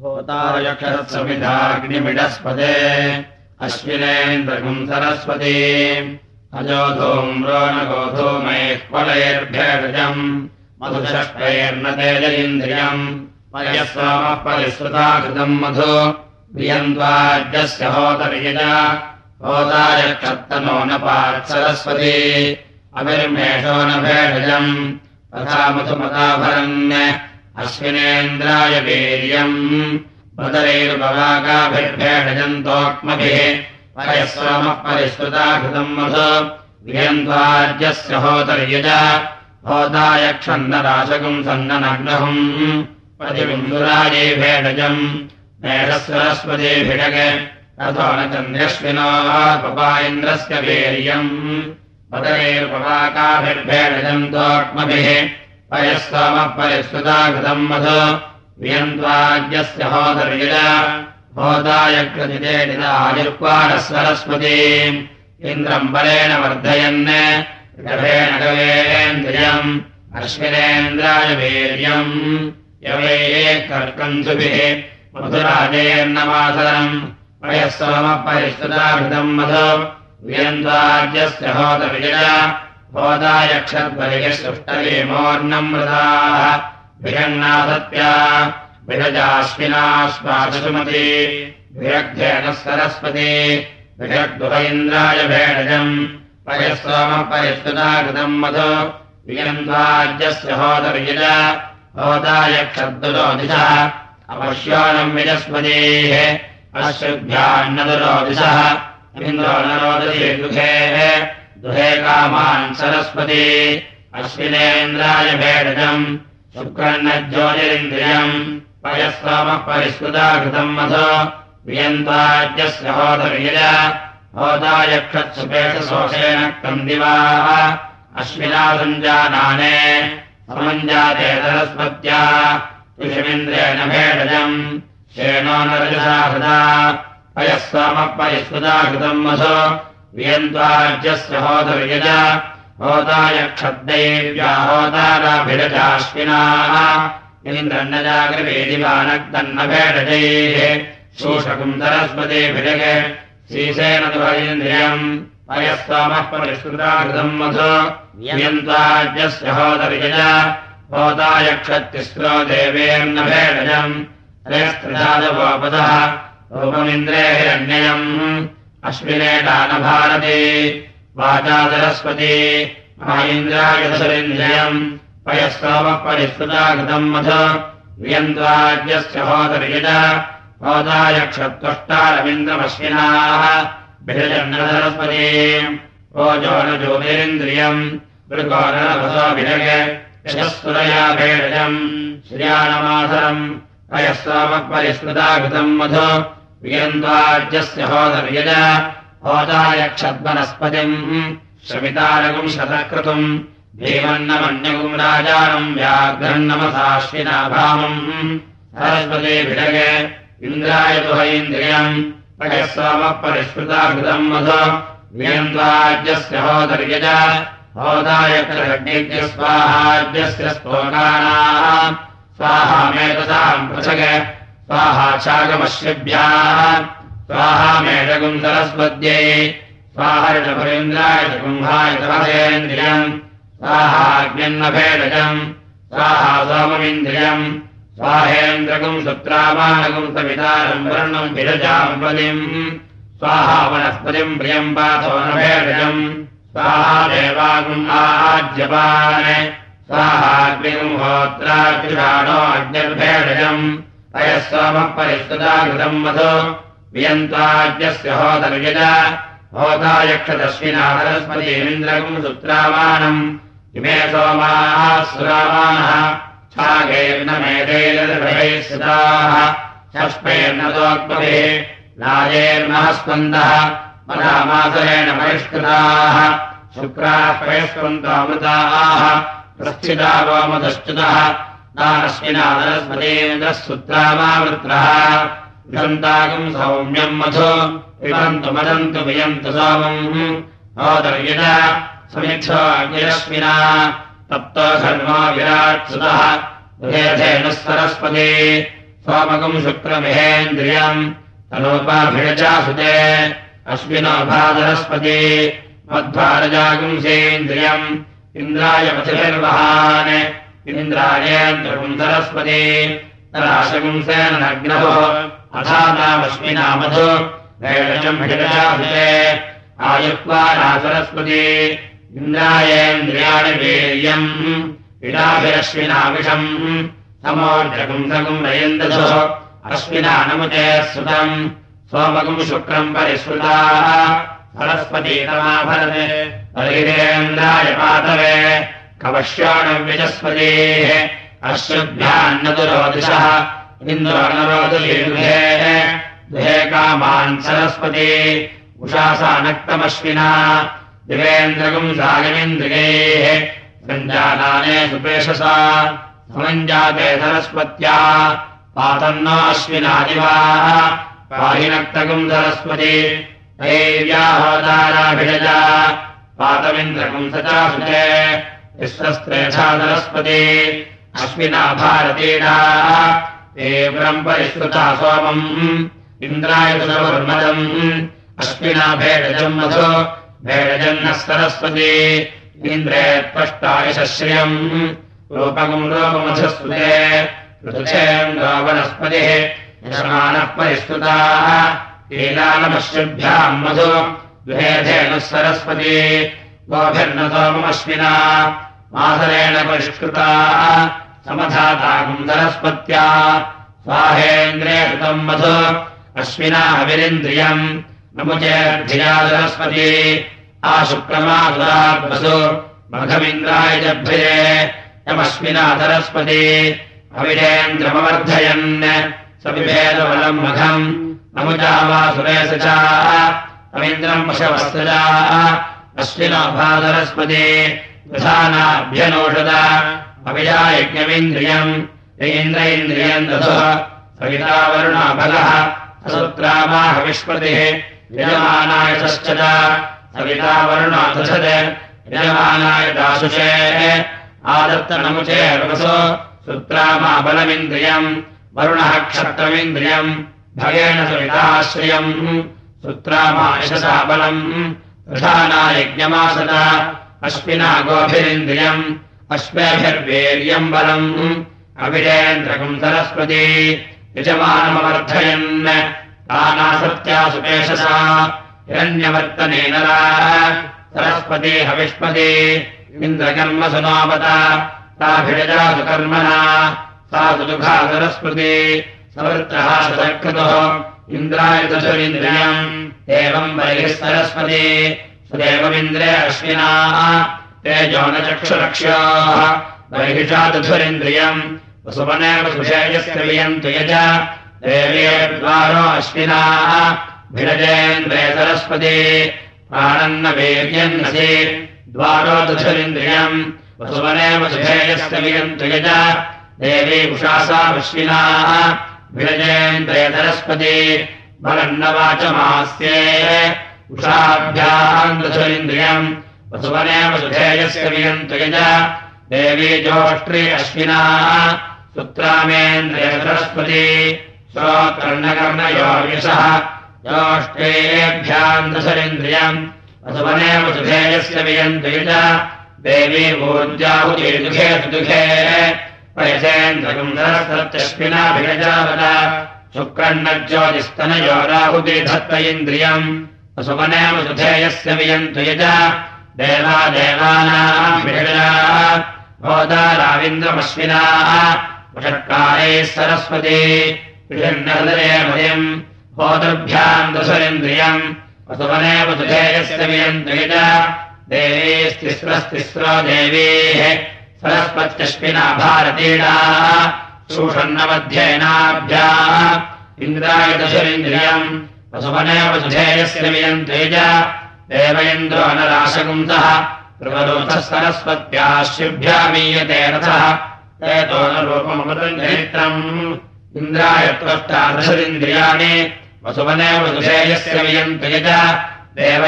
होतायक्षरत्समिधाग्निमिडस्पदे अश्विनेन्द्रगुम् सरस्वती। अजो धूम्रो न गोधूमैः मधुषष्टैर्न तेज इन्द्रियम् पर्यस्वामः परिश्रुता कृतम् मधु। प्रियन्त्वाद्यस्य होतर्यज होतायक्षत्तनो न पात्सरस्वती अभिर्मेषो न भेषजम् तथा मधुमताभरन् अश्विनेन्द्राय वीर्यम् बदरैर्भवाकाभिर्भेषजन्तोक्मभिः परस्वामः परिश्रुता कृतम् मधु प्रियन्त्वाद्यस्य होतर्यज होतायक्षन्दराशकम् सन्ननग्नहम् प्रतिबिन्दुराजे भेषजम् मेषस्वरस्वतीभिषग अथो न चन्द्रश्विनो पपा इन्द्रस्य वीर्यम् पदरेर्पवाकाभिर्भेषजम् तोक्मभिः पयस्वामः परिश्रुता कृतम् मधु होदर्यज होदायकृतिदेडितायुर्क्वारः सरस्वती। इन्द्रम् बलेन वर्धयन्। गभेण गवेन्द्रियम्। अश्विनेन्द्राय वीर्यम्। यवे कर्कन्धुभिः। मधुराजेर्नमासरम्। पयस्वमः परिष्कृताभृतम् मधु वियन्द्वाद्यस्य होतविजय होदायक्षद्वयसृष्टवीमोर्णम् मृदाः विहन्नासत्या विरजाश्विनाश्वासुमती विरग्धेनः सरस्वती। विरग्दुह इन्द्राय भेडजम् पयस्वमः परिष्कृताकृतम् मधु वियन्द्वाद्यस्य होतविजय होदायक्षद्दुरोदिशः अवश्यानम् विजस्पतेः। अश्रुभ्यान्नदुरोदिशः इन्द्रो न रोदये दुःखेः दुहे कामान् सरस्वती। अश्विनेन्द्राय भेडजम् शुक्रन्नज्योतिरिन्द्रियम्। पयस्वामः परिष्कृता कृतम् मधु वियन्ताद्यस्य होदर्यज होदायक्षत्सुपेशशोषेण कन्दिवाः अश्विना सञ्जानाने समञ्जाते सरस्वत्या। ऋषिमिन्द्रेण भेडजम् शेणो न रजसा हृदा पयस्वामः परिष्कृता कृतम् मधु होताराभिरजाश्विनाः। इन्द्रन्नजागृवेदिवानग्दन्न भेडजैः शोषकम् सरस्वतीभिरग श्रीसेन मधु। वियन्त्वाज्यस्य होतवियज होतायक्षत्तिस्रो देवेर्न भेडजम् त्रयस्त्रिजादवोपदः। रूपमिन्द्रे हिरण्ययम् अश्विनेटानभारती वाचा सरस्वती महेन्द्रायसरिन्द्रियम् पयस्वामः परिष्कृता कृतम् मध वियन्द्वाद्यस्य होतर्यज होतायक्षत्वष्टारविन्द्रमश्विनाः भिरजन्न सरस्वती ओजो न ज्योतिरिन्द्रियम् मृगोनरभसोभिरग यशस्सुरया भेडजम् श्रियाणमासरम् अयस्वामः परिष्कृता कृतम् मधु वियन्द्वाज्यस्य होदर्यज होदायक्षद्वनस्पतिम् श्रमितारगुम् शतक्रतुम् भीमन्नमन्यगुम् राजानम् व्याघ्रन्नमसाश्विनाभामम् सरस्वतीभिडग इन्द्राय दुहैन्द्रियम् अयस्वामः परिष्कृता कृतम् मधु। वियन्द्वाज्यस्य होदर्यज होदायक्षरज्ञस्य स्वाहाज्यस्य स्तोकानाः स्वाहामेतसाम् पृथग स्वाहा सरस्वत्यै स्वाहर्षभरेन्द्राय गुम्हाय तपसेन्द्रियम् स्वाहाग्न्यन्नभेदजम् स्वाहा सोममिन्द्रियम्। स्वाहेन्द्रगुम् सुत्रामानगुम् सवितारम् वर्णम् विरजाम् पदिम् स्वाहा वनस्पतिम् प्रियम् पाथो न स्वाहा स्वाहाग्निगुम् होत्राग्निषाणो अग्निर्भेडजम् अयस्वामः परिष्कृता कृतम् मधु। वियन्त्वाद्यस्य होतर्यज होतायक्षदश्विना सरस्वतीमिन्द्रगुम् सुत्रामाणम् इमे सोमाः सुरामाणः छागैर्न मेधैर्नैः सुताः षष्पैर्नदोक्मभिः नायैर्नः स्पन्दः मनामासरेण परिष्कृताः। शुक्राः पयस्पन्तामृताः प्रस्थिता वामदश्च्युतः नारश्विनादरस्मतेन्द्रः सुत्रामावृत्रः। विहन्ताकम् सौम्यम् मदन्तु वियन्तु सोमम्। होदर्यज समिक्षोऽग्निरश्विना तप्तो विराट्सुतः गृहेधेनुः सरस्वती। सोमकम् शुक्रमिहेन्द्रियम्। तनोपाभिषचासुते अश्विनो भादरस्पति। मध्वारजागुंसेन्द्रियम्। इन्द्राय पथिभिर्वहान् इन्द्रायेन्द्रगुम् सरस्वती राशगुंसेन नग्नः अथानामश्विनामधु वैडजम् हिडजासुते आयुक्त्वा सरस्वती इन्द्रायेन्द्रियाणि वीर्यम्। इडाभिरश्विनाविषम् समोर्जगुंसगुम् रयन्दधुः अश्विना नमुते सुतम्। सोमगुम् शुक्रम् परिस्मृताः। सरस्वतीतमाभरते हरिरेन्द्राय पातवे कवश्याणव्यजस्पतेः दुहे कामान् सरस्वती उषासा नक्तमश्विना दिवेन्द्रगुम् सागमिन्द्रियैः सञ्जाताने सुपेशसा समञ्जाते सरस्वत्या पातन्नो अश्विनादिवाः पाहिनक्तगुम् सरस्वती दैव्याहोदाराभिषजा पातमिन्द्रगुम् सचा सुते विश्वस्त्रेषा सरस्वती अश्विना भारतीडाः तीव्रम् परिष्कृता सोमम्। इन्द्राय सुवर्मदम् अश्विना भेडजम् मधु। भेडजन्नः सरस्वती। इन्द्रे त्वष्टायश्रियम् रूपकम् रूपमधुस्मृते ऋतुक्षेन्द्रो वनस्पतिः। यशमानः परिष्कृताः लीलालमश्रुभ्याम् मधु। द्वेधेनुः सरस्वती। गोभिर्नतोमश्विना मासरेण परिष्कृताः सरस्वत्या स्वाहेन्द्रे कृतम् मधु अश्विना हविरिन्द्रियम्। नमुचेर्धिया सरस्वती आशुक्रमासुरात्मसु मघमिन्द्राय जभ्ये। यमश्विना सरस्वती अविरेन्द्रमवर्धयन् सविभेदबलम् मघम् नमुजा वा सुरेश च अवीन्द्रम् पशवस्तजा अश्विनो भासरस्पति प्रधानाभ्यनोषद अविजायज्ञमिन्द्रियम् यीन्द्र इन्द्रियम् दधुः। सवितावरुणाभगः ससुत्रामाह विष्पतिः। यजमानाय षश्च सवितावरुणा दधत्। यजमानाय दाशुषे आदत्तनमुचेर्वसो सुत्रामा बलमिन्द्रियम्। वरुणः क्षत्रमिन्द्रियम्। भगेन सविताश्रियम् सुत्रामा यशसा बलम्। प्रधानायज्ञमासत अश्विना गोभिरिन्द्रियम् अश्वेभिर्वीर्यम् बलम्। अविरेन्द्रकम् सरस्वती यजमानमवर्धयन्। तानासत्या सुपेशसा हिरण्यवर्तनेन सरस्वती हविष्पति इन्द्रकर्म सुनावत। ताभिजा सुकर्मणा सा सुदुघा सरस्वती। सवृत्तः सदर्कृतुः इन्द्राय दशुरिन्द्रियम्। एवम् बहिः सरस्वती सुदेवमिन्द्रे अश्विनाः। चक्षुरक्ष्याः बहिषा दधुरिन्द्रियम् वसुवने वसुषेयस्य वियन्तु यज। देवीद्वारो अश्विनाः। भिरजेन्द्रे सरस्वती। प्राणन्न वीर्यन्नसि द्वारो दधुरिन्द्रियम्। वसुवने वसुषेयस्य वियन्तु यज। देवी उषासा अश्विनाः। भिरजेन्द्रे सरस्वती। बलन्नवाचमास्ये उषाभ्याम् दधुरिन्द्रियम् वसुवने वसुधेयस्य वियन्तु यज। देवी जोष्ट्री अश्विनाः। सुत्रामेन्द्रिय सरस्वती श्रोत्कर्णकर्णयोर्यशः योष्टेभ्याम् दशरिन्द्रियम् वसुवने वसुधेयस्य वियन्तु यज। देवी भूर्जाहुति दुःखे दुःखे पयसेन्द्रकम् सरस्वत्यश्विनाभिरजावत शुक्रण्णज्योतिस्तनयो राहुति धत्त इन्द्रियम् वसुवने वसुधेयस्य वियन्तु यज। देवा देवानाम् भोदाराविन्द्रमश्विनाः वषट्कारैः सरस्वती। भयम् भोदर्भ्याम् दशरिन्द्रियम्। वसुवने वसुधेयस्य वियन्तु यज। देवीस्तिस्रस्तिस्रो देवीः। सरस्वत्यश्विना भारतीडाः इन्द्राय दशरिन्द्रियम् वसुवने वसुधेयस्य वियन्तु यज देव इन्द्रो नराशकुंसः प्रवरोधः सरस्वत्याश्रिभ्यामीयते रथः एतो न रूपमृतम् इन्द्राय त्वष्टादशरिन्द्रियाणि वसुवने वसुधेयस्य वियन्तु यज देव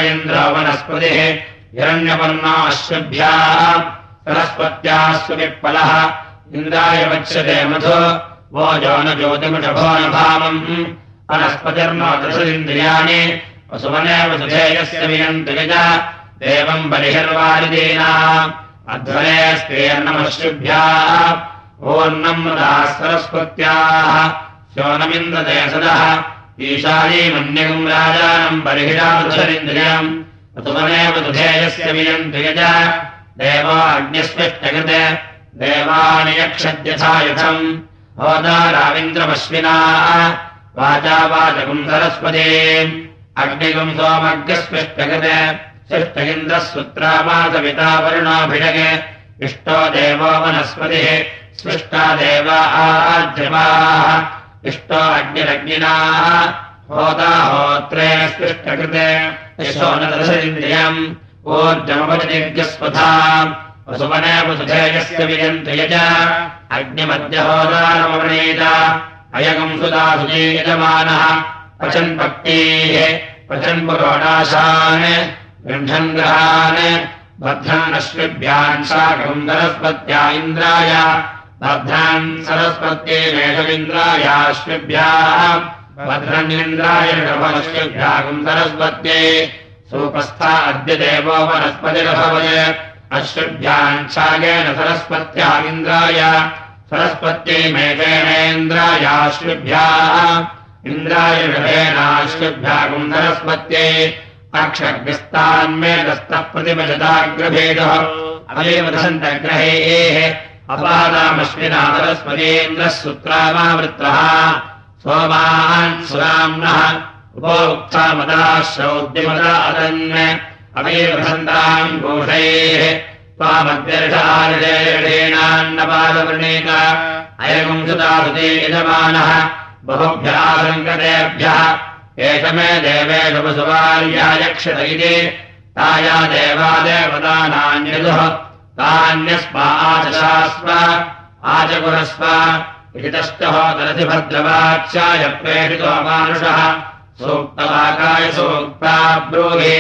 हिरण्यपर्णाश्रुभ्याः सरस्वत्याः सुविप्पलः इन्द्राय वच्यते मधु वो जो न ज्योतिमृषभो न भावम् वनस्पतिर्नो दृशदिन्द्रियाणि वसुवने वसुधेयस्य वियन्ति यज देवम् बलिहिर्वारिदीना अध्वरे स्त्रीर्नमश्रुभ्याः ओन्नम् मृदाः सरस्वत्याः शोनमिन्द्रदेशदः ईशानीमन्यगम् राजानम् बर्हिरादृशरिन्द्रियम् ऋतुवनेव दुधेयस्य वियन्ति यज। देवाग्निस्पृष्टकृते देवानि यक्षद्यथा यथम् होदाराविन्द्रमश्विनाः वाचा वाचकम् सरस्वती। अग्निगम् इन्द्रः सुत्रामासविता वरुणाभिषगे इष्टो देवो वनस्पतिः। स्पृष्टा देवा आज्यमाः इष्टो अग्निरग्निनाः। होदाहोत्रे स्पृष्टकृते। यशोनदर्शरिन्द्रियम् ऊर्जमपतिज्ञस्वथा वसुवने वसुधेयस्य वियन्ति यज। अग्निमध्यहोदानमवणीत अयगम् सुधा सुजीयजमानः पचन् पुरोणाशान् गृह्णन् ग्रहान् बध्नान् अश्विभ्यान् शाकम् सरस्वत्या इन्द्राय। बध्नान् सरस्वत्ये मेषमिन्द्रायाश्विभ्याः भद्रण्येन्द्राय ऋषभश्विभ्यागम् सरस्वत्ये। सोपस्था अद्य देवो वनस्पतिरभवत्। अश्विभ्यान् शागेन सरस्वत्या इन्द्राय सरस्वत्यै मेघेनेन्द्रायाश्विभ्याः इन्द्राय ऋषभेनाश्विभ्यागम् सरस्वत्यै अक्षग्रस्तान्मेदस्तः प्रतिभजताग्रभेदः अवेव दशन्तग्रहेः। अपादामश्विना सरस्वतीन्द्रः सुत्रामावृत्रः। सोमान् सुराम्नः। उपोक्तामदाः अदन्। अवेव घोषैः स्वामद्यर्षार्जेषीणान्नपादवृणीक अयगुंसुतासुते यजमानः बहुभ्यः सङ्कटेभ्यः एष मे देवेषु वसुवार्यायक्षत इति ताया देवादेवतानान्यदुः तान्यस्माचशास्व आचकुरस्व प्रेषितो मानुषः। सूक्तवाकाय सूक्ता ब्रूहि।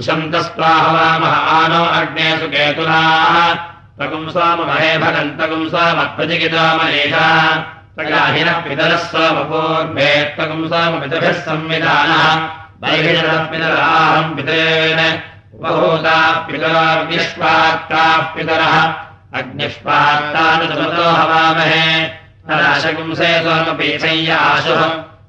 सुषन्तस्वाहवामः आनो अग्ने सुकेतुलाः तगुंसामहे भगन्तगुं स्वामप्रतिगितामनेषा प्रगाहिनः पितरः स्वपूर्वेत्तकम् स्वमितभिः संविधानः। वैहिनः पितराहम् पितरेण उपभूताः पितराग्निष्पात्ताः पितरः। अग्निष्पात्तानुतो हवामहे। तदाशकुंसे सोमपीठय्य आशुः।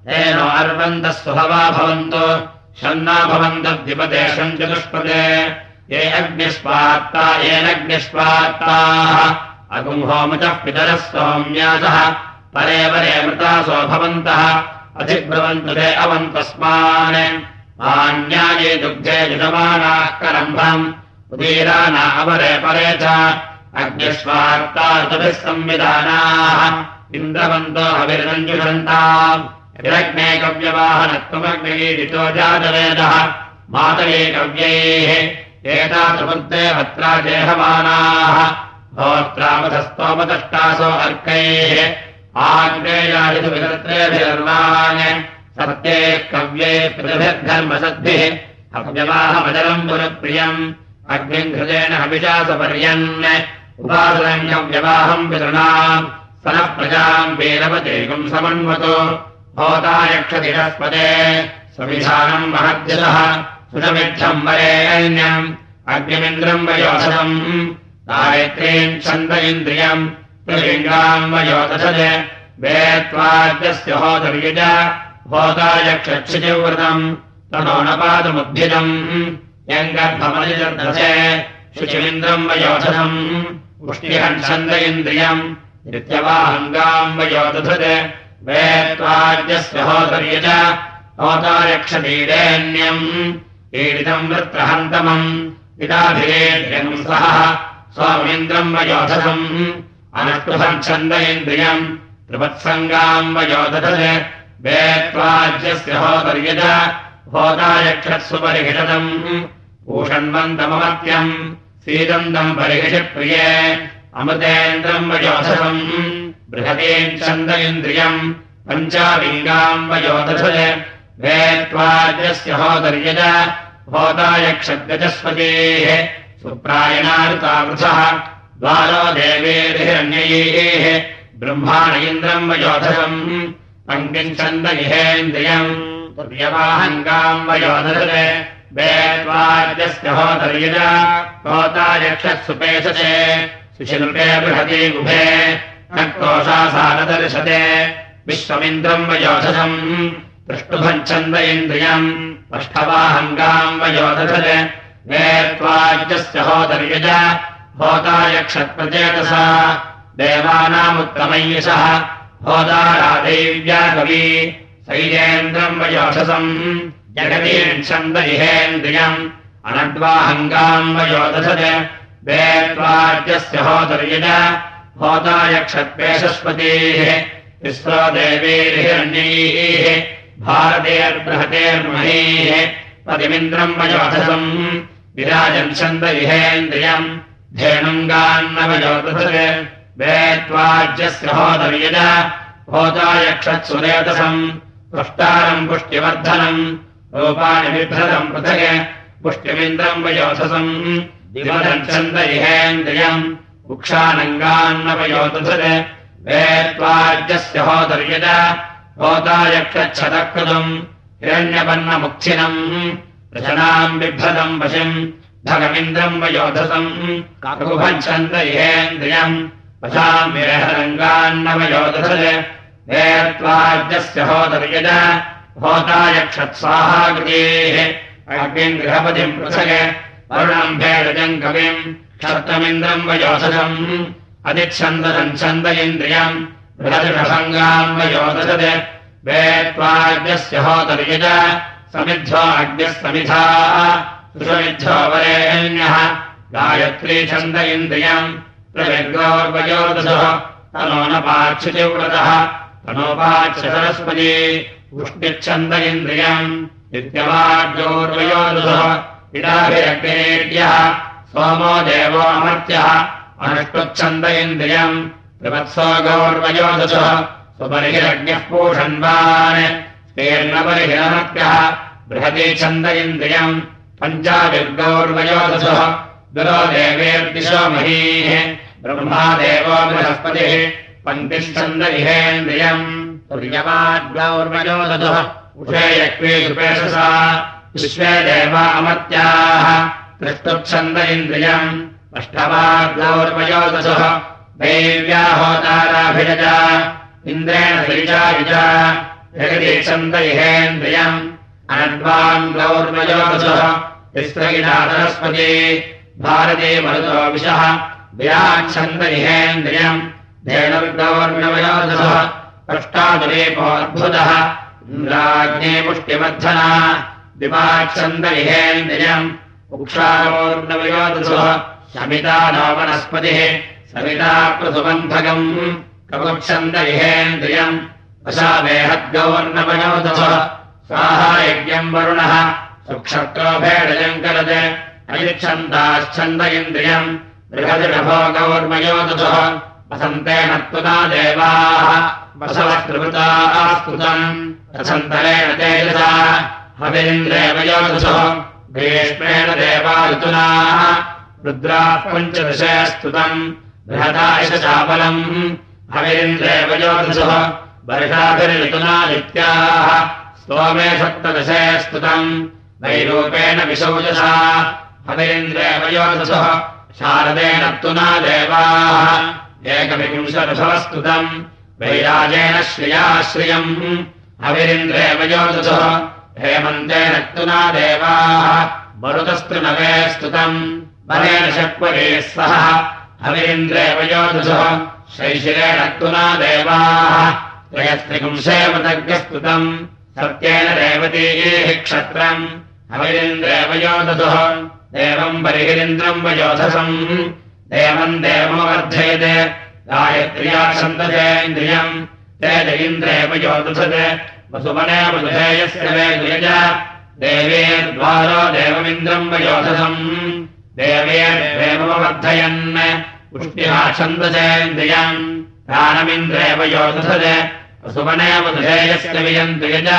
तेन अर्वन्तः सुहवा भवन्तु षण्णा भवन्तद्विपदेशम् चतुष्पदे ये अग्निष्पात्ता येनग्निष्पात्ताः अगुंहोमचः पितरः सौम्यासः परे परे मृतासो भवन्तः। अधिब्रवन्तु ते अवन्तस्मान्। आन्याये दुग्धे युजमानाः करम्भम्। उदीराना अवरे परे च। अग्निष्वार्ताभिः संविधानाः। इन्द्रवन्तो हविर्नञ्जुषन्ताम्। कव्यवाहनत्वमग्नितो जातवेदः। मातरे कव्यैः एतादृवृत्ते भत्रा जेहमानाः भोत्रामधस्तोमदष्टासो अर्कैः। आग्नेयादिभिर्वान् सत्ये कव्ये प्रतिभिर्घर्मसद्भिः अव्यवाहमजलम् पुरप्रियम् अग्निम् हृदेन हविषासपर्यन्। उपासरण्यव्यवाहम् पितृणाम्। सनः प्रजाम् वीरवतेकम् समन्वतो भवतायक्षतिरस्पदे। सविधानम् महद्यतः सुषमिद्धम् वरेण्यम् अग्निमिन्द्रम् वयोधनम् गायत्रीम् छन्द इन्द्रियम्। वयोदशज वेत्वाद्यस्य होतर्युज होतायक्षक्षितिव्रतम् तनोनपादमुद्भिदम् यङ्गर्भमनिजर्दशे शुचिमिन्द्रम् वयोधनम् पुष्टिहम् छन्द इन्द्रियम्। नित्यवाहङ्गाम् वयोदधृत् वेत्वाद्यस्य होतर्युज होतायक्षतीरेण्यम् ईडितम् वृत्रहन्तमम् इदाभिरेभ्यम् सह स्वामीन्द्रम् वयोधनम् अनुष्टुभम् छन्द इन्द्रियम् त्रिवत्सङ्गाम् वयोदधत् वेत्वाज्यस्य होतर्यज होतायक्षत्सु परिहिषदम् भूषण्वन्तममत्यम् सीदन्तम् परिहिषप्रिये अमृतेन्द्रम् वयोधनम् बृहतीम् छन्द इन्द्रियम् पञ्चालिङ्गाम् वयोदधत् वेत्वाज्यस्य होतर्यज होतायक्षद्गजस्पतेः सुप्रायणार्तावृथः द्वारो देवेर्हिरण्यैः ब्रह्माण इन्द्रम् वयोधसम् पङ्किञ्छन्द इहेन्द्रियम् तुर्यवाहङ्गाम् वयोधसे वेद्वाद्यस्य होतर्यज होता यक्षत्सुपेशसे सुशिल्पे बृहति गुभे कोशासारदर्शते विश्वमिन्द्रम् वयोधसम् पृष्टुभञ्छन्द इन्द्रियम् पष्ठवाहङ्गाम् वयोधसे वेत्वाज्यस्य होतर्यज होता यक्षत्प्रचेतसा देवानामुत्तमय्यशः होदारादेव्या कवि। सैलेन्द्रम् वयोषसम् जगतीच्छन्द इहेन्द्रियम् अनड्वाहङ्गाम् वयोदधज वेत्वाद्यस्य होदर्यज होदायक्षत्पेशस्पतेः विश्वो देवीर्हिरण्यैः भारतेर्बृहतेर्महीः पतिमिन्द्रम् वयोधसम् विराजन् छन्द इहेन्द्रियम् धेनुङ्गान्नवयोदधज वेत्वाज्यस्य होदर्यज होतायक्षत्सुरेतसम् पुष्टारम् पुष्ट्यवर्धनम् रूपाणि बिभ्रतम् पृथग पुष्ट्यमिन्द्रम् वयोधसम् दिवदच्छन्द इहेन्द्रियम् उक्षानङ्गान्नवयोतसद वेत्वाज्यस्य होदर्यज होतायक्षच्छतकृतम् हिरण्यपन्नमुक्षिनम् रचनाम् काकुभच्छन्द इहेन्द्रियम्। वशाम् विरहरङ्गान्नवयोदधज वेत्वाज्यस्य होदर्यज होतायक्षत्साहाकृतेः। अग्निम् गृहपतिम् पृथग वरुणम् भेडजम् कविम् क्षर्तमिन्द्रम् वयोधसम् अतिच्छन्दनम् छन्द इन्द्रियम् बृहदृढभङ्गाम् वयोदधज वेत्वाज्यस्य होदर्यज। समिद्धो अग्निः समिधा सुषमिद्धो वरेण्यः। गायत्री छन्द इन्द्रियम् प्रविर्गोर्वयोदधः। तनो न पाक्षितिव्रतः तनोपाच्य सरस्वती। उष्णिच्छन्द इन्द्रियम् नित्यवाद्योर्वयोदधः इडाभिरग्नेड्यः सोमो देवो अमर्त्यः। अनुष्टुच्छन्द इन्द्रियम् प्रवत्सो गौर्वयोदधः स्वपरिहिरग्निः पूषन्वान् स्तेर्नपरिहिरमर्त्यः बृहती छन्द इन्द्रियम् पञ्चाभिर्गौर्वयोदधः दुरो देवेर्दिशो महीः। ब्रह्मादेवो बृहस्पतिः। पङ्क्तिश्चन्द इहेन्द्रियम् तुर्यवाद्गौर्वयोदधः उषे यक्वे सुपेशसा विश्वे देवा अमर्त्याः। दृष्टुप्सन्द इन्द्रियम् अष्टवाग्लौर्वयोदशः देव्याहोताराभिरजा, इन्द्रेण सैजायुज जगदीक्षन्द इहेन्द्रियम् अनद्वाङ्गौर्वयोदशः तिस्रगिरातरस्पति भारते मरुतो विशः। व्याच्छन्द इहेन्द्रियम् धेनुर्गौर्णवयोदशः इन्द्राग्ने पुष्टिवर्धना। दिवाच्छन्द इहेन्द्रियम् उक्षारोर्णवयोधः शमिता नो वनस्पतिः समिता प्रसुबन्धकम्। कवुच्छन्द इहेन्द्रियम् वशावेहद्गौर्णवयोधः साहायज्ञम् वरुणः। सुक्षत्रो भेडजम् करत् अयच्छन्दाच्छन्द इन्द्रियम्। बृहदृढभो गौर्मयोदधः। वसन्तेन त्वता देवाः। वसवस्त्रिवृताः स्तुतम् रसन्तरेण तेजसा। हवीन्द्रेव योदधः ग्रीष्मेण देवा ऋतुनाः रुद्राः पञ्चदशे स्तुतम् बृहदायशाबलम् हवीन्द्रेव योदधः वर्षाभिर्ऋतुनादित्याः स्तोमे सप्तदशे स्तुतम् वैरूपेण विशौजसा हवीन्द्रेव योदधः शारदेन तुना देवाः। एकविंशदभवस्तुतम् वैराजेन श्रियाश्रियम्। हविरिन्द्रेव योदधः हेमन्तेन तुना देवाः। मरुतस्तु नवे स्तुतम् बलेन शक्वरेः सह हविरिन्द्रेव योदधः शैशिरेण तुना देवाः। त्रयस्त्रिपुंसेवतज्ञस्तुतम् सत्येन रेवतीः क्षत्रम्। हविरिन्द्रेव योदधः देवम् बर्हिरिन्द्रम् वयोधसम्। देवम् देवमवर्धयत् गायत्र्या छन्दजेन्द्रियम् तेज इन्द्रेव योदधत् वसुमने वधेयस्य वे द्विज। देवेर्द्वारो देवमिन्द्रम् वयोधसम्। देवेर्देवमवर्धयन् पुष्ट्या छन्दजेन्द्रियम् प्राणमिन्द्रेव योदधत् वसुमने द्विज।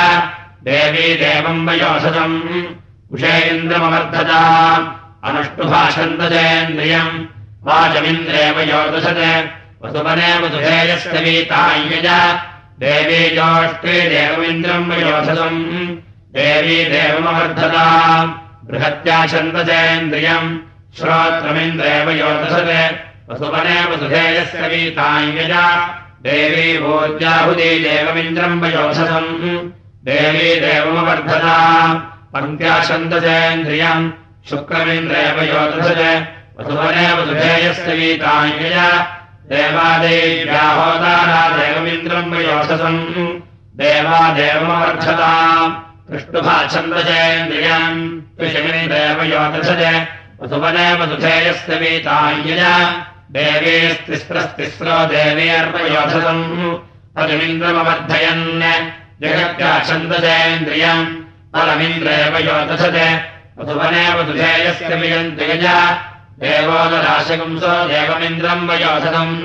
देवी देवम् वयोधसम्। उषे इन्द्रमवर्धता। अनुष्टुभाषन्दजेन्द्रियम् वाचमिन्द्रेव योदशत् वसुवने वसुधेयस्तवीतायज देवी जोष्टे देवमिन्द्रम् वयोधसम् देवी देवमवर्धता। बृहत्या छन्दसेन्द्रियम् श्रोत्रमिन्द्रेव योधसते वसुवने वसुधेयस्तवीतायज देवी भोज्याहुदी देवमिन्द्रम् वयोधसम् देवी देवमवर्धता। पङ्क्त्या छन्दसेन्द्रियम् शुक्रमिन्द्रेव योधसते वसुवने वसुधेयस्तवीतायज देवादेव्याहोदारा देवमिन्द्रम् वयोधसम् देवादेवमवर्धता कृष्णुभा छन्दसेन्द्रियम् कृषमिन्द्रेव योधसज वसुवने वसुधेयस्य वीताय्यज देवीस्तिस्रस्तिस्रो देवीर्वयोधसम् पदमिन्द्रमवर्धयन् जगत्या परमिन्द्रेव योधसज वसुवने वसुधेयस्य वियन्त्यज देवोदराशकुंसो देवमिन्द्रम् वयोधसम्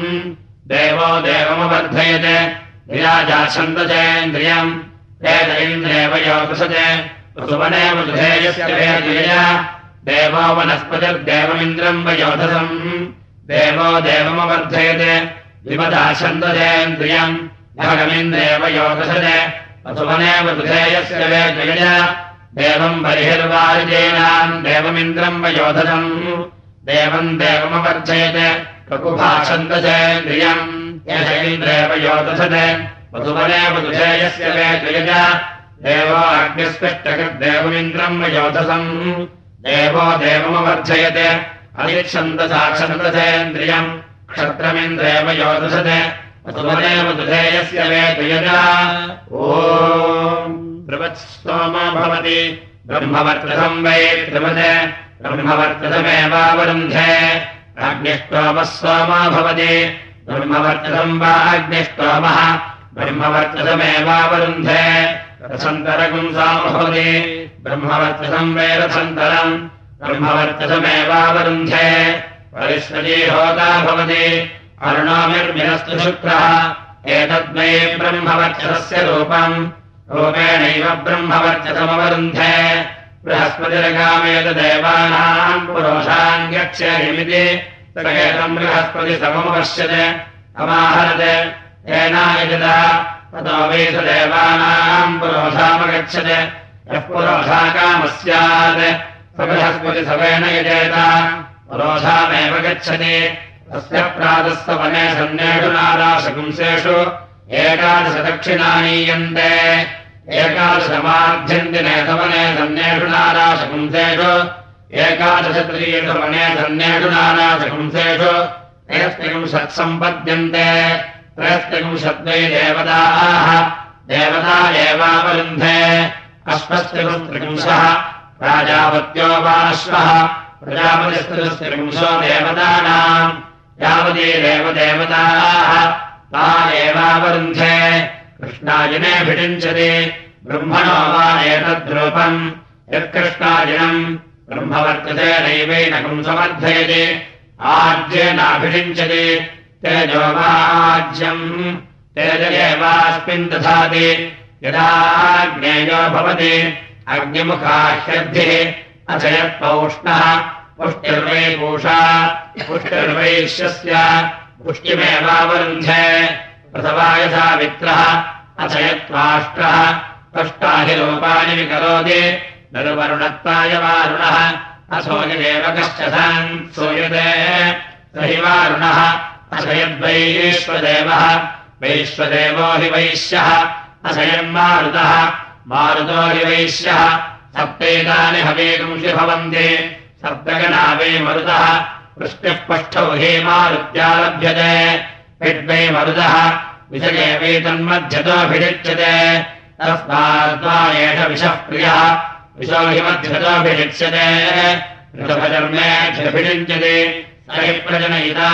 देवो देवमवर्धयत्। विराजा छन्दसेन्द्रियम् वेद इन्द्रेव योधसज वसुवने वेदयज देवो वनस्पतिर्देवमिन्द्रम् वयोधसम् देवो देवमवर्धयत्। विमदा छन्दसेन्द्रियम् भगमिन्द्रेव योधसज वसुवने वसुधेयस्य वेदयज देवम् बर्हिर्वारिजेनाम् देवमिन्द्रम् वयोधसम् देवम् छन्दसेन्द्रियम् यशैन्द्रेव योधसत् वसुवने वसुधेयस्य वेदयज देवो देवमवर्धयत् अनिच्छन्दसा छन्दसेन्द्रियम् क्षत्रमिन्द्रेव योधसत् वसुवने वसुधेयस्य वेदयज ओ बृवत्स्तोमो भवति। ब्रह्मवर्तसम् वै त्रिमद ब्रह्मवर्तसमेवावरुन्धे अग्निष्टोमः सोमा भवति। ब्रह्मवर्तसम् वा रसन्तरपुंसाम भवति। ब्रह्मवर्तसम् वै रसन्तरम् ब्रह्मवर्तसमेवावरुन्धे परिष्वजी होता भवति। अरुणामिर्मिनस्तु शुक्रः। एतद्वै ब्रह्मवर्चसस्य रूपम्। रूपेणैव ब्रह्मवर्चसमवरुन्धे बृहस्पतिरगामेत देवानाम् पुरोषाङ्गच्छमिति एतम् येनायजत ततो वै स देवानाम् पुरोषामगच्छत्। यः पुरोषाकामः स्यात् स बृहस्पतिसवेन यजेत। पुरोषामेव गच्छति। तस्य प्रातस्तवने सन्नेषु नाराशपुंसेषु एकादशदक्षिणानीयन्ते एकादशमाध्यन्दिने सवने सन्नेषु नाराशपुंसेषु एकादशत्रीयसवने सन्नेषु नाराशपुंसेषु त्रयस्त्रिंशत्सम्पद्यन्ते त्रयस्त्रिंशद्वै देवताः देवता एवावरुन्धे अश्वस्त्रिंशः प्राजापत्यो वाश्वः प्रजापतिस्त्रिंशो देवतानाम् यावती देवदेवताः ता एवावरुन्धे कृष्णाजिने भिडिञ्चति ब्रह्मणो वा एतद्रूपम्। यत्कृष्णाजिनम् ब्रह्मवर्तते नैवैनकम् समर्थयति आज्येनाभिषिञ्चति तेजो वाज्यम् तेज एवास्मिन् दधाति। यदा ज्ञेयो भवति अग्निमुखाह्यद्धिः अथ यत्पौष्णः पुष्टिर्वै पूषा पुष्टिर्वैश्यस्य पुष्टिमेवावरुन्धे प्रथवा यथा मित्रः अथ यत्त्वाष्ट्रः कष्टा हि रूपाणि विकरोति नरुवरुणत्वाय वारुणः असोनिदेव कश्च सन् सूयते। स हि वारुणः असयद्वैश्वदेवः वैश्वदेवो हि वैश्यः असयन्मारुतः मारुतो हि वैश्यः। सप्तैतानि हवेगुंसि भवन्ति सप्तगणा वै मरुतः वृष्टिः पष्ठौ हे मारुत्या लभ्यते विद्वै मरुतः विषये वेतन्मध्यतोऽभिषिच्यते तस्माद्वा एष विषः प्रियः। विशो हि ऋतभजर्मेऽभिषिञ्चते स हि प्रजनयिता।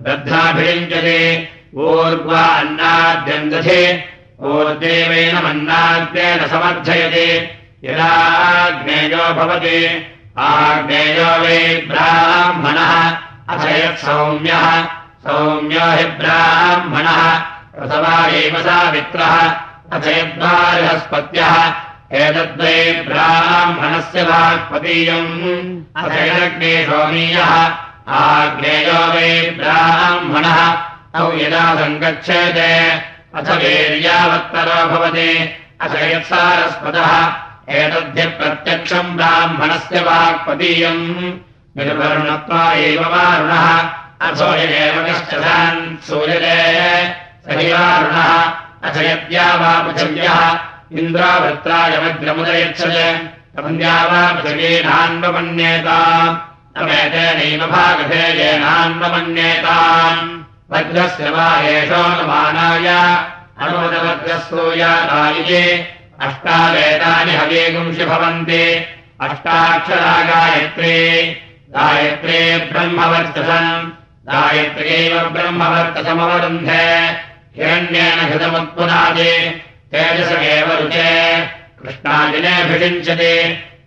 दद्धाभिषिञ्चते ऊर्ध्वा अन्नाद्यम् दधे ऊर्देवैनमन्नाद्येन समर्थयति। यदा ज्ञेयो भवति आज्ञेयो वै ब्राह्मणः। अथ यत्सौम्यः सौम्यो हि ब्राह्मणः प्रथमा एव सावित्रः अथ यद्वा बृहस्पत्यः एतद्वै ब्राह्मणस्य वाक्पतीयम् अथ यदग्ने सोमीयः आग्नेयो वै ब्राह्मणः। औ यदा सङ्गच्छेते अथ वीर्यावत्तरो भवति। अथ यत्सारस्पदः एतद्धि प्रत्यक्षम् ब्राह्मणस्य वाक्पदीयम्। निर्वर्णत्वा एव वारुणः एव कश्चन सूयते। सहिवारुणः अथ यद्या वा पृथिव्यः इन्द्रावृत्रायमग्रमुदयच्छते तमन्या वा पृथिवीनान्वमन्येताम् अमेतेनैव भागधेयेनान्वमन्येताम् वज्रस्य वा एषोऽनुमानाय अनुमदवज्रस्तूयादायिजे अष्टावेदानि हवीगुंसि भवन्ति। अष्टाक्षरा गायत्री गायत्री ब्रह्मवर्चसम् गायत्र्यैव ब्रह्मवर्चसमवरुन्धे हिरण्येन हृतमुत्पुनादि तेजस एव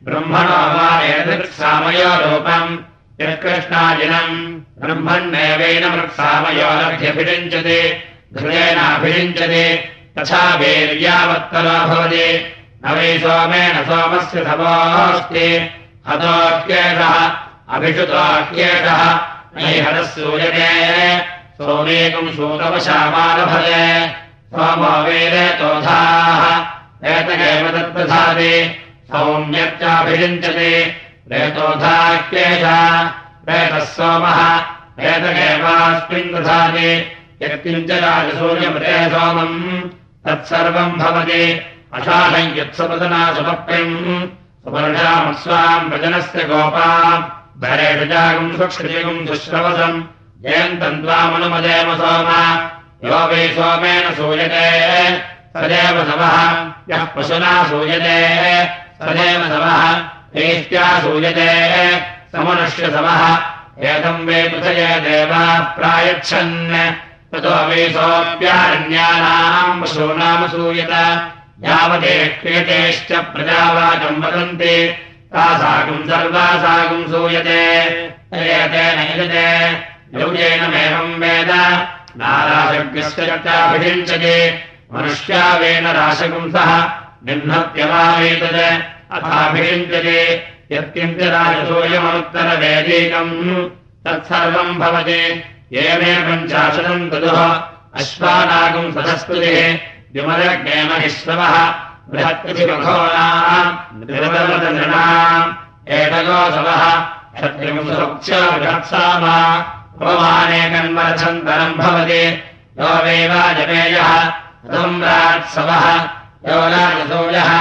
ब्रह्मणो वा एतत्सामयो रूपम् यत्कृष्णाजिनम् ब्रह्मण्येवेन मृत्सामयोरभ्यभिषिञ्चति घृतेनाभिषिञ्चति तथा वीर्यावत्तरो भवति न वै सोमेन सोमस्य समोऽस्ति हतोऽह्येषः नैहरः सूयते सोमेकम् सूतवशामानभते सोमो वेदेतोधाः एतगेव तत्प्रधाति सौम्यत्याभिषिञ्चते रेतोधाह्येषः रेतः सोमः एतगेवास्मिन् दधाति यत्किञ्च राजसूर्यमृते सोमम् तत्सर्वम् भवति अषाढम् यत्सपदना सुपक्यम् सुवर्षामस्वाम् वजनस्य गोपा भरेषु जागम् सुक्षितिगम् सुश्रवसम् जयन्तम् त्वामनुमदेव सोम। यो वै सोमेन सूयते। सदेव समः यः पशुना सूयते। सदेव समः हेष्ट्या सूयते। समनुष्यसमः एतम् वै पृथये देवाः प्रायच्छन्। ततो वै सोऽप्यारण्यानाम् पशूनामसूयत यावते क्रियतेश्च प्रजावाचम् वदन्ति एतेन युजते। यौजेनमेवम् वेद। नाराशज्ञस्य चर्चाभिषिञ्चते मनुष्यावेन राशकुंसः निह्नत्यवावेतत्। अथाभिषिञ्चते। यत्किञ्च राजसूयमनुत्तरवेदीकम्। तत्सर्वम् भवति। येमे पञ्चाशतम् तदुः अश्वानागम् सदस्पतिः। विमलज्ञेमहिश्रवः क्षत्रिमुक्ष्य बृहत्सामा अपमाने कन्वरथन्तरम् भवति। यो वैवाजपेयः सम्राट्सवः यो राजसूयः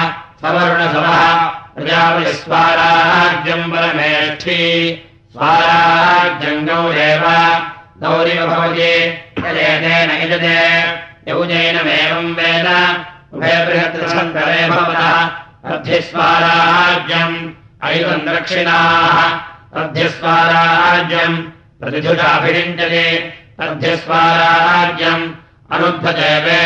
सवर्णसवः प्रजापतिस्वाराज्यम् परमेष्ठी स्वाराज्यम् गौरेव गौरिव भवति। यदेतेन यजते यौजैनमेवम् वेद उभयबृहत्सन्तरे भवतः तद्धिस्वाराज्यम्। ऐतम् दक्षिणाः। तद्धिस्वाराज्यम्। प्रतिधुषाभिषिञ्चते तद्धिस्वाराज्यम्। अनुद्धते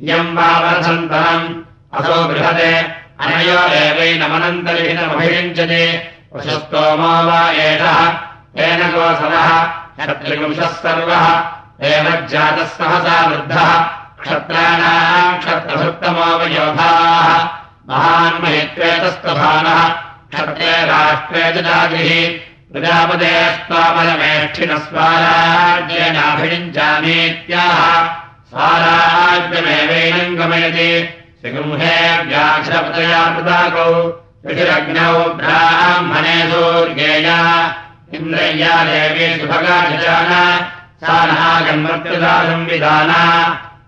यम् वावसन्तरम् असो बृहते। अनयोरेवैनमनन्तरिहितमभिषिञ्चते वशस्तोमो वा एषः। सर्वः एव जातः सहसा वृद्धः, क्षत्राणाम् क्षत्रभृत्तमोपयोधाः महान्महित्वेतस्तभानः क्षत्रे राष्ट्रे च जातिः प्रजापतेस्त्वापदमेष्ठिनः स्वाराज्येनाभिषिञ्चामीत्याह स्वाराज्यमेवैनम् गमयति सिगुंहे व्याघ्रपतया पृताकौ ऋषिरग्नौ ब्राह्मणे सूर्येया इन्द्रय्या देवी सुभगा नागन्मत्यदा संविधाना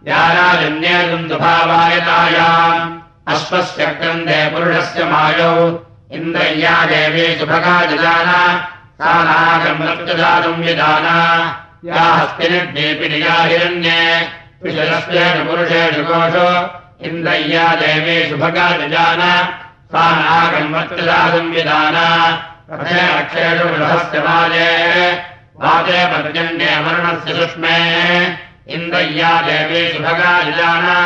या राजन्येतुम् दुभावायतायाम् अश्वस्य क्रन्दे पुरुषस्य मायौ इन्द्रय्या देवी सुभगा जजाना सा नागन्मत्यदा संविधाना या हस्तिनिर्देपिनिया हिरण्ये विशरस्येषु पुरुषेषु कोषो इन्द्रय्या देवी सुभगा जजाना सा नागन्मत्यदा संविधाना रक्षेषु गृहस्य वाजे वाचे पर्जन्ये वर्णस्य सुष्मे इन्द्रय्या देवी सुभगा जजाना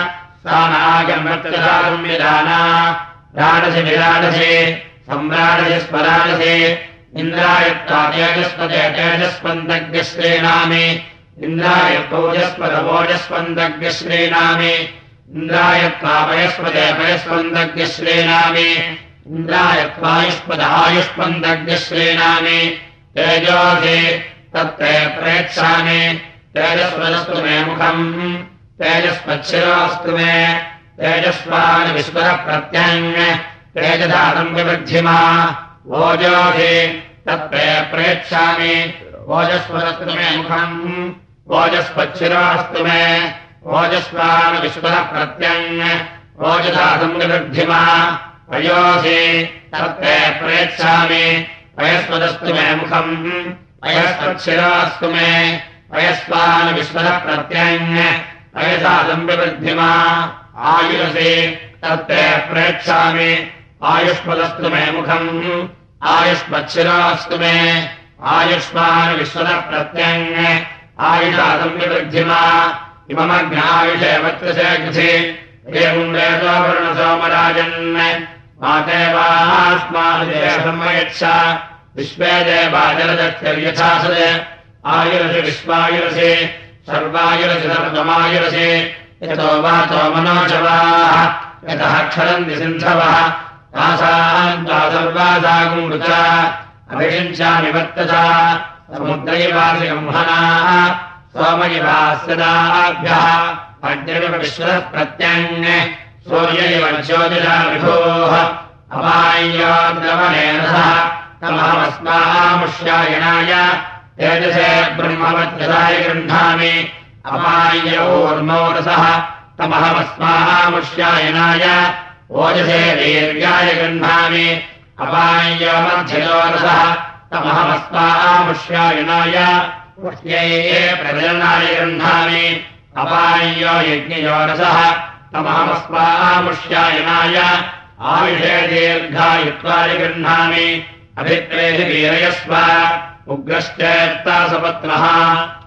सा नागन्मत्यदा संविधाना राडसि विराडसि सम्राडसि स्मराडसि इन्द्रायत्वा तेजस्पते तेजस्पन्दग्श्रीणामि इन्द्रायत्पौजस्पदवोजस्पन्दग्श्रीणामि इन्द्रायत्वा पयस्पते पयस्पन्दग्श्रीणामि इन्द्रायत्वायुष्पद आयुष्पन्दग्श्रीणामि तेजोऽसि तत्ते प्रेक्षामि। तेजस्वदस्तु मे मुखम्। तेजस्वच्छिरोऽस्तु मे। तेजस्वान् विश्वः प्रत्यङ् तेजधातम् विवृद्धिमा। ओजोऽसि तत्ते प्रेक्षामि। ओजस्वदस्तु मे मुखम्। ओजस्वच्छिरोऽस्तु मे। ओजस्वान् विश्वः प्रत्यङ् ओजधातम् विवृद्धिमा। अयोऽसि तत्ते प्रेक्षामि। अयस्वदस्तु मे मुखम्। अयस्वच्छिरोऽस्तु मे। अयस्वान् विश्वः प्रत्यङ्। अयसादम्बिवृद्धिमा आयुषसि तत्ते प्रेक्षामि। आयुष्मदस्तु मे मुखम्। आयुष्मच्छिरोऽस्तु मे। आयुष्मान् विश्वः प्रत्यङ्। आयुषादम्बिवृद्धिमा इममज्ञायुषे वत्रसे कृषि। एवम् वेदो वरुणसोमराजन् माते वास्मायच्छ विश्वे देवाजलदक्षर्यथासद आयुरसि विश्वायुरसि सर्वायुरसि सर्वमायुरसि। यतो वातो मनोजवाः यतः क्षरन्ति सिन्धवः। तासाम् त्वा सर्वासागुमृता अभिषिञ्चामि वर्तसा। समुद्रैवासि गंहनाः सोमयिवास्यदाभ्यः। विश्वः प्रत्यङ् सूर्यैव ज्योतिषा विभोः अमाय्योद्रवणेन सह तमहमस्मामुष्यायणाय तेजसे ब्रह्मवत्यदाय गृह्णामि। अमाय्योर्मोरसः तमहमस्मामुष्यायणाय ओजसे वीर्याय गृह्णामि। अपाय्यमध्ययोरसः तमहमस्मामुष्यायणाय पुष्यै प्रजनाय गृह्णामि। अपाय्यो यज्ञयोरसः तमहमस्मामुष्यायणाय आयुषे दीर्घायुत्वाय गृह्णामि। अभित्रेहि वीरयस्व उग्रश्चेत्ता सपत्नः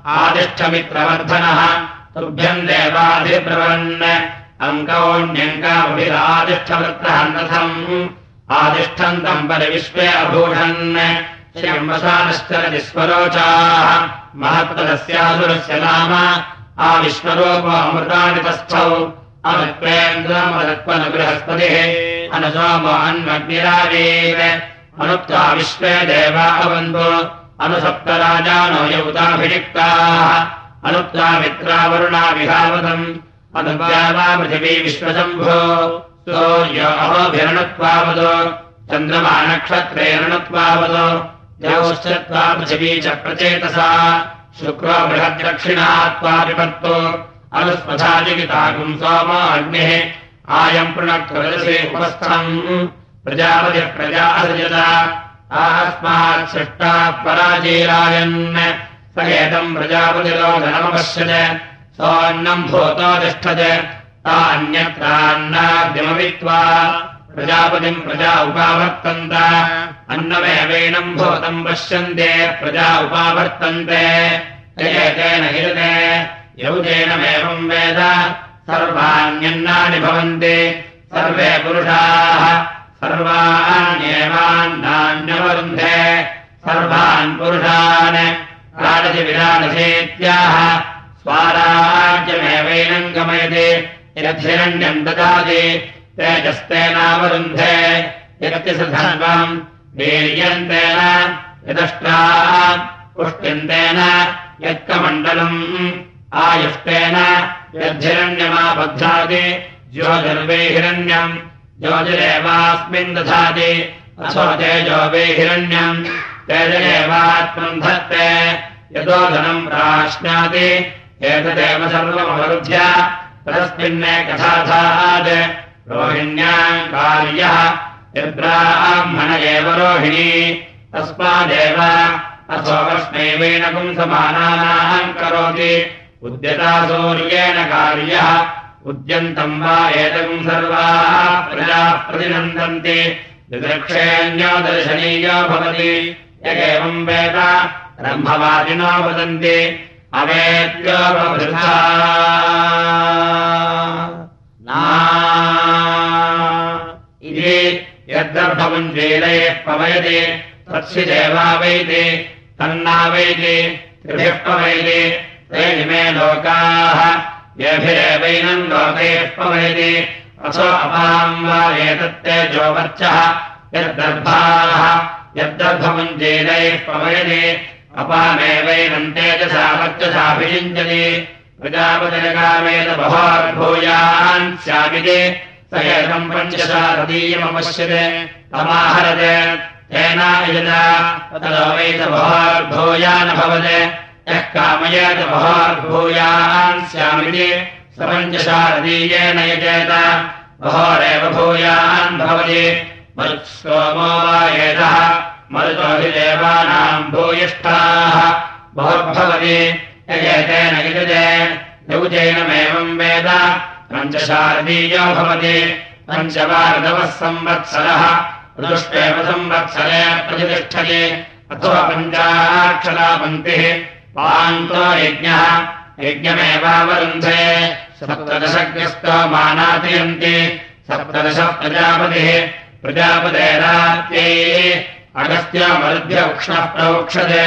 आदिष्ठमित्रवर्धनः। तुभ्यम् देवाधिब्रवन्। अङ्कौण्यङ्काभिरादिष्ठवृत्रहन्नथम् आदिष्ठन्तम् परिविश्वे अभूषन् श्रीम्बसानश्चरति स्वरोचाः महत्पदस्यासुरस्य नाम आविश्वरूपमृतानि तस्थौ। अमत्वेन्द्रमदत्पन बृहस्पतिः अनुसोमो अन्वग्निरावीर अनुक्त्वा विश्वे देवा अवन्तो अनुसप्तराजानो यौताभिषिक्ताः। अनुक्त्वा मित्रावरुणा विहावतम् अनुद्यावा पृथिवी विश्वशम्भो। सूर्यो अहोभिरणत्वावदो चन्द्रमा नक्षत्रेरणत्वावदो द्यौश्चत्वा पृथिवी च प्रचेतसा। शुक्रो बृहद्दक्षिणा त्वा विपत्तो अनुस्मधाजिगिताकुम् सोमो अग्निः। आयम् पृणक्त्वरसि उपस्थम् प्रजापतिः प्रजा असृजत आस्मात् सृष्टा पराजीरायन् स एतम् प्रजापतिरोधनमपश्यत् सोऽन्नम् भूतो तिष्ठत्। तान्यत्रान्नाद्यमवित्वा प्रजापतिम् प्रजा उपावर्तन्त। अन्नमेवैनम् भूतम् पश्यन्ते। प्रजा उपावर्तन्ते। एतेन हिरते। यौजेनमेवम् वेद। सर्वाण्यन्नानि भवन्ति। सर्वे पुरुषाः सर्वाण्येवान्नान्यवरुन्धे सर्वान् पुरुषान् राडसि विराडसेत्याह स्वाराज्यमेवैनम् गमयति यद्धिरण्यम् ददाति तेजस्तेनावरुन्धे यत्यसधर्वम् वीर्यन्तेन यदष्ट्रा पुष्ट्यन्तेन यत्कमण्डलम् आयुष्टेन यद्धिरण्यमाबध्नाति ज्योतिर्वे हिरण्यम् ज्योतिरेवास्मिन् दधाति। असो तेजो वे हिरण्यम् तेजरेवात्मम् धत्ते। यतो धनम् प्राश्नाति। एतदेव सर्वमवरुध्य। तस्मिन्ने रोहिण्याम् कार्यः। यद्ब्राह्मण एव रोहिणी। तस्मादेव असो वष्णैवेन पुंसमानानाम् करोति। उद्यता सूर्येण कार्यः। उद्यन्तम् वा एतम् सर्वाः प्रजाः प्रतिनन्दन्ति दिदृक्षेऽन्यो दर्शनीयो भवति। यगेवम् वेद ब्रह्मवादिनो वदन्ति। अवेद्योपभृता इति यद्दर्भवञ्जेलयः पवयति तस्य देवावैति तन्नावैति त्रिभिः पवयति ते इमे लोकाः। येभिरेवैनम् लोकैः पवयति असो अपाम् वा एतत्ते जोवर्चः यद्दर्भाः यद्दर्भमुञ्जेनैः पवयति अपामेवैनम् तेजसा वर्चसाभिषिञ्चति प्रजापतिरकामेन बहोर्भूयान् स्यामिति स एकम् पञ्चशा तदीयमपश्यते तमाहरते तेन यदा भवते यः कामयेत बहोर्भूयान् स्यामिति स पञ्चशारदीयेन यजेत। बहोरेव भूयान् भवति। मरुत्सोमो वा एतः। मरुतो हि देवानाम् भूयिष्ठाः। बहुर्भवति यजेतेन युजे यौजैनमेवम् वेद। पञ्चशारदीयो भवति। पञ्चवार्धवः संवत्सरः। ऋतुष्वेव संवत्सरे प्रतिष्ठति। अथवा पञ्चाक्षरा पङ्क्तिः पान्तो यज्ञः। यज्ञमेवावरुन्धे सप्तदशग्रस्तो मानातयन्ति सप्तदश प्रजापतिः प्रजापतेरात्यै अगस्त्यामरुभ्य उक्ष्णः प्रवोक्षते।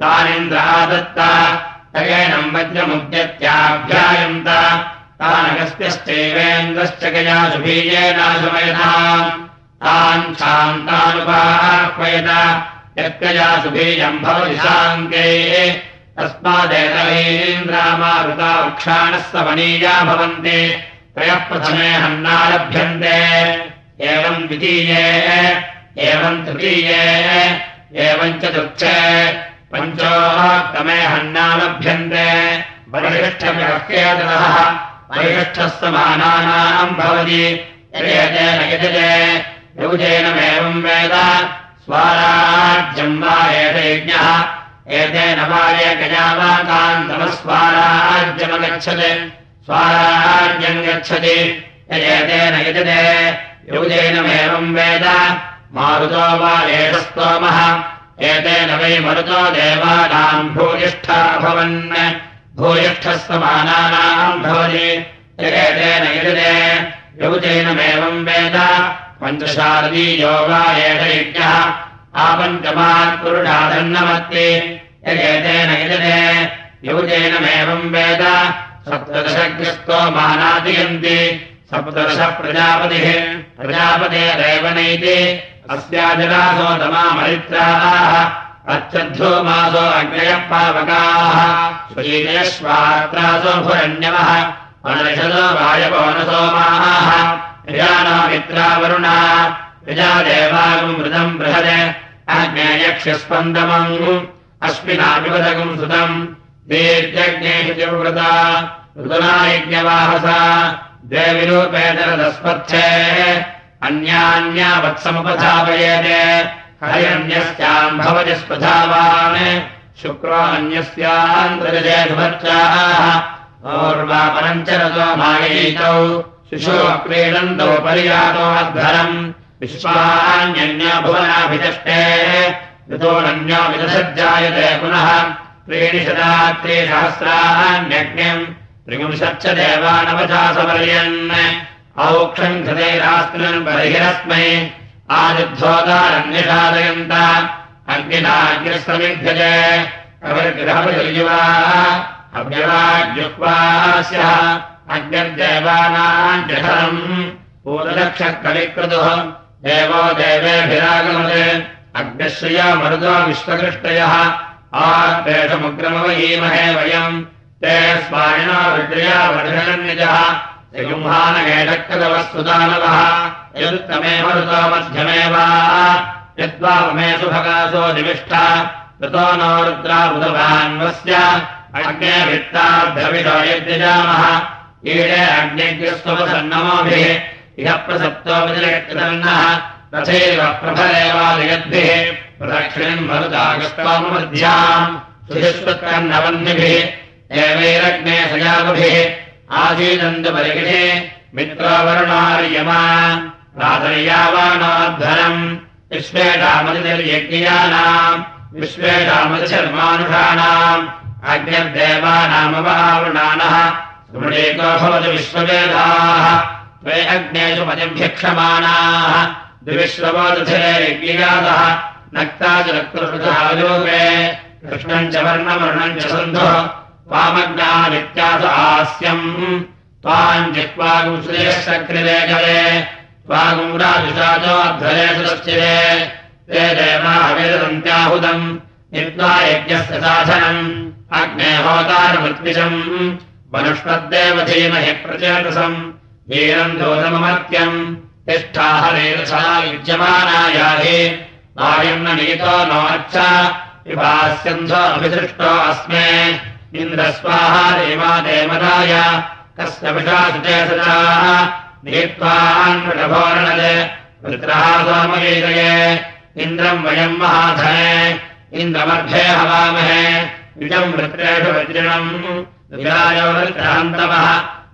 तानिन्द्रादत्ता तयेनम् वज्रमुद्यत्याभ्यायन्त। तानगस्त्यश्चैवेन्द्रश्च गया सुभीयेनाशमयता तान् शान्तानुपाह्वयत यत्कया भवति शाङ्के तस्मादेतवीन्द्रामारुता वृक्षाणः सवनीया भवन्ति त्रयः प्रथमे हन्नालभ्यन्ते। एवम् द्वितीये एवम् तृतीये एवम् चतुर्थे। पञ्चोत्तमे हन्नालभ्यन्ते। परिष्ठव्यक्येतरः परिष्ठः समानानाम् भवति यजेन यजते। यौजेनमेवम् वेद। स्वाराज्यम् वा एष यज्ञः एतेन वाये गजावाकान्तमस्वाराज्यमगच्छत् स्वाराज्यम् गच्छति। यजेतेन यजते। यौजेनमेवम् वेद। मारुतो वा एष स्तोमः एतेन वै मरुतो देवानाम् भूयिष्ठा भवन् भूयिष्ठः समानानाम् भवति। एतेन यजते। यौजेनमेवम् वेद। पञ्चशारदीयो वा एष यज्ञः आपञ्चमात् पुरुषादन्नमत्ति यजेतेन यजते यौजेनमेवम् वेद। सप्तदशग्रस्तो मानादयन्ति। सप्तदश प्रजापतिः। प्रजापतेरेव नैति अस्याजलासो तमामरित्राः अच्छद्धूमासो अग्नयः पावकाः। मनषदो वायवोनसोमाः प्रजानो मित्रावरुणा। प्रजादेवागम् मृदम् बृहद आज्ञेयक्ष्यस्पन्दमम् अस्मिनाभिपदकम् सुतम् दीर्घज्ञेषु व्रता ऋतुनायज्ञवाहसा द्वे विरूपेतरदस्पर्थे अन्यान्या भवति स्पधावान् शुक्रो अन्यस्यान्तर्जय सुभर्चाः और्वापरञ्चरतो माययितौ शिशो क्रीडन्तौ पर्यातो भुवनाभिचष्टे ऋतोरन्यो विदसज्जायते पुनः। त्रीणि शता त्रिसहस्राण्यज्ञम् त्रिविंशच्च देवानवचासपर्यन् औक्षम् कृतैरास्मिन् बर्हिरस्मै आदिद्धोदारन्यसादयन्त अग्निनाग्निस्तमिभ्यजे कविर्गृहपतिर्युवा अव्यवाज्युक्वास्यः अग्निर्देवानाम् जठरम् पूर्वदक्षः कविक्रतुः देवो देवेभिरागमते। अग्निश्रिया मरुदो विश्वकृष्टयः आपेषमुग्रमवहीमहे वयम्। ते स्वामिना रुद्रया वर्षणन्यजः युम्हानगेटक्कदवस्तुदानवः यदुत्तमे मरुतो मध्यमे वा। यद्वामे सुभगासो निविष्टा ततो नो रुद्रा बुधवान्वस्य। अग्नेभित्ताभ्यविधो यद्यजामः ईडे अग्निग्रस्वसन्नमोभिः इह प्रसप्तोपतिरक्तन्नः तथैव प्रभरेवादयद्भिः प्रदक्षिणम् मरुतागस्त्वामध्याम् सुधिष्वत्कर्णवन्निभिः देवैरग्ने सजागभिः आसीदन्तपरिगिणे मित्रोवरुणार्यमा प्रातर्यावानाध्वरम् विश्वेषामतिर्यज्ञानाम् विश्वेषामतिशर्मानुषाणाम् अग्निर्देवानामवावृणानः स्मृणेको भवति विश्ववेदाः त्वे अग्नेषु पतिभ्यक्षमाणाः द्विविश्वबोधे यज्ञातः नक्ताचरक्तृषालोके कृष्णम् च वर्णवर्णम् च सन्धुः। त्वामग्नादित्यास आस्यम् त्वाम् जित्वागुम् श्रेयश्चक्रिरे जले। त्वागुम् राजुषाचोऽध्वरे सुरश्चिरे ते देवाविदन्त्याहुदम् नित्वा यज्ञस्य साधनम्। अग्नेहोतारमृत्विजम् वनुष्पद्देव धीमहि प्रचेतसम् वीरम् दोतममर्त्यम् तिष्ठा हरेरसा युज्यमानायाहि वायम् न नीतो नो अच्छ विभास्यन्धो अभिदृष्टो अस्मे। इन्द्रस्वाहा देवा देवदाय कस्य नीत्वान्वृषभोरणज वृत्रः सोमवीरये इन्द्रम् वयम् महाधने। इन्द्रमर्भे हवामहे। इदम् वृत्रेषु वज्रिणम्। विरायो वृत्रहन्तवः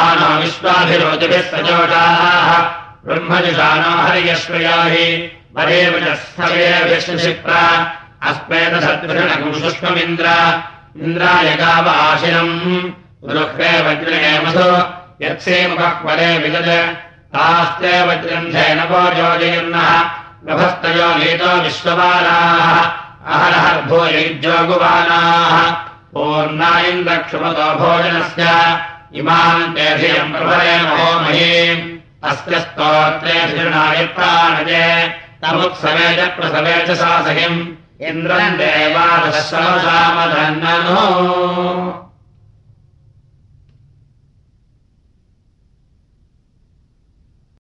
आनो विश्वाभिरोचिभिः सजोषाः ब्रह्मजुषानो हर्यश्वया हि अस्मेतसद्विषणकम् शुष्ममिन्द्र इन्द्राय गाव गृह्रे वज्रणे मधु यत्सेमुखक्वरे विदज तास्ते वज्रन्धेन भोजोजयन्नः नभस्तयो गीतो विश्वबालाः। अहरहर्भोयुज्योगुबालाः पूर्णा इन्द्रक्षुमतो भोजनस्य इमाम् ते धियम् प्रभरे महो महीम् अस्य स्तोत्रे धिरुणाय प्राणजे। तमुत्सवे च प्रसवे च सा सहिम् इन्द्रम् देवादशमधन्ननो